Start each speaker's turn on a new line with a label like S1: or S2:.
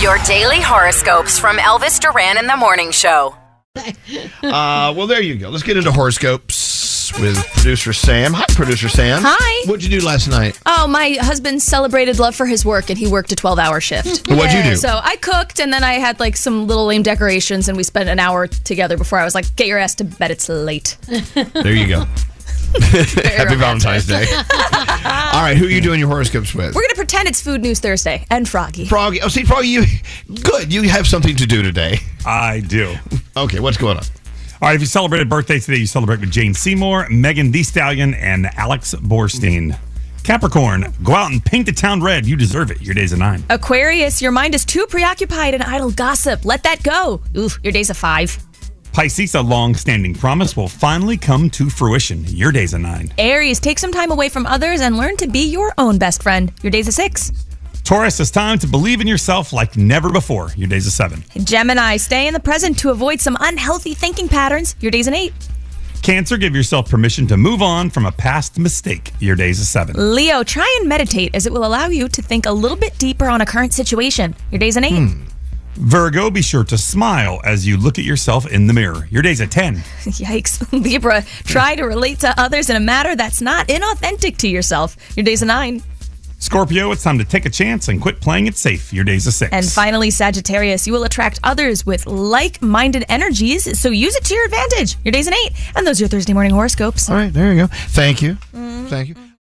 S1: Your daily horoscopes from Elvis Duran in the Morning Show.
S2: Uh, well, there you go. Let's get into horoscopes with producer Sam. Hi, producer Sam.
S3: Hi.
S2: What'd you do last night?
S3: Oh, my husband celebrated love for his work and he worked a 12 hour shift.
S2: What'd you do?
S3: So I cooked and then I had like some little lame decorations and we spent an hour together before I was like, get your ass to bed, it's late.
S2: There you go. Happy Valentine's Day. All right, who are you doing your horoscopes with?
S3: We're going to pretend it's Food News Thursday and Froggy.
S2: Froggy. Oh, see, Froggy, you good. You have something to do today.
S4: I do.
S2: Okay, what's going on?
S4: All right, if you celebrated birthdays today, you celebrate with Jane Seymour, Megan Thee Stallion, and Alex Borstein. Capricorn, go out and paint the town red. You deserve it. Your day's a nine.
S3: Aquarius, your mind is too preoccupied in idle gossip. Let that go. Oof, your day's a five.
S4: Pisces, a long standing promise will finally come to fruition. Your day's a nine.
S3: Aries, take some time away from others and learn to be your own best friend. Your day's a six.
S4: Taurus, it's time to believe in yourself like never before. Your day's a seven.
S3: Gemini, stay in the present to avoid some unhealthy thinking patterns. Your day's an eight.
S4: Cancer, give yourself permission to move on from a past mistake. Your day's a seven.
S3: Leo, try and meditate as it will allow you to think a little bit deeper on a current situation. Your day's an eight. Hmm.
S4: Virgo, be sure to smile as you look at yourself in the mirror. Your day's a 10.
S3: Yikes. Libra, try to relate to others in a matter that's not inauthentic to yourself. Your day's a nine.
S4: Scorpio, it's time to take a chance and quit playing it safe. Your day's a 6.
S3: And finally, Sagittarius, you will attract others with like minded energies, so use it to your advantage. Your day's an eight. And those are your Thursday morning horoscopes.
S2: All right, there you go. Thank you. Mm-hmm. Thank you.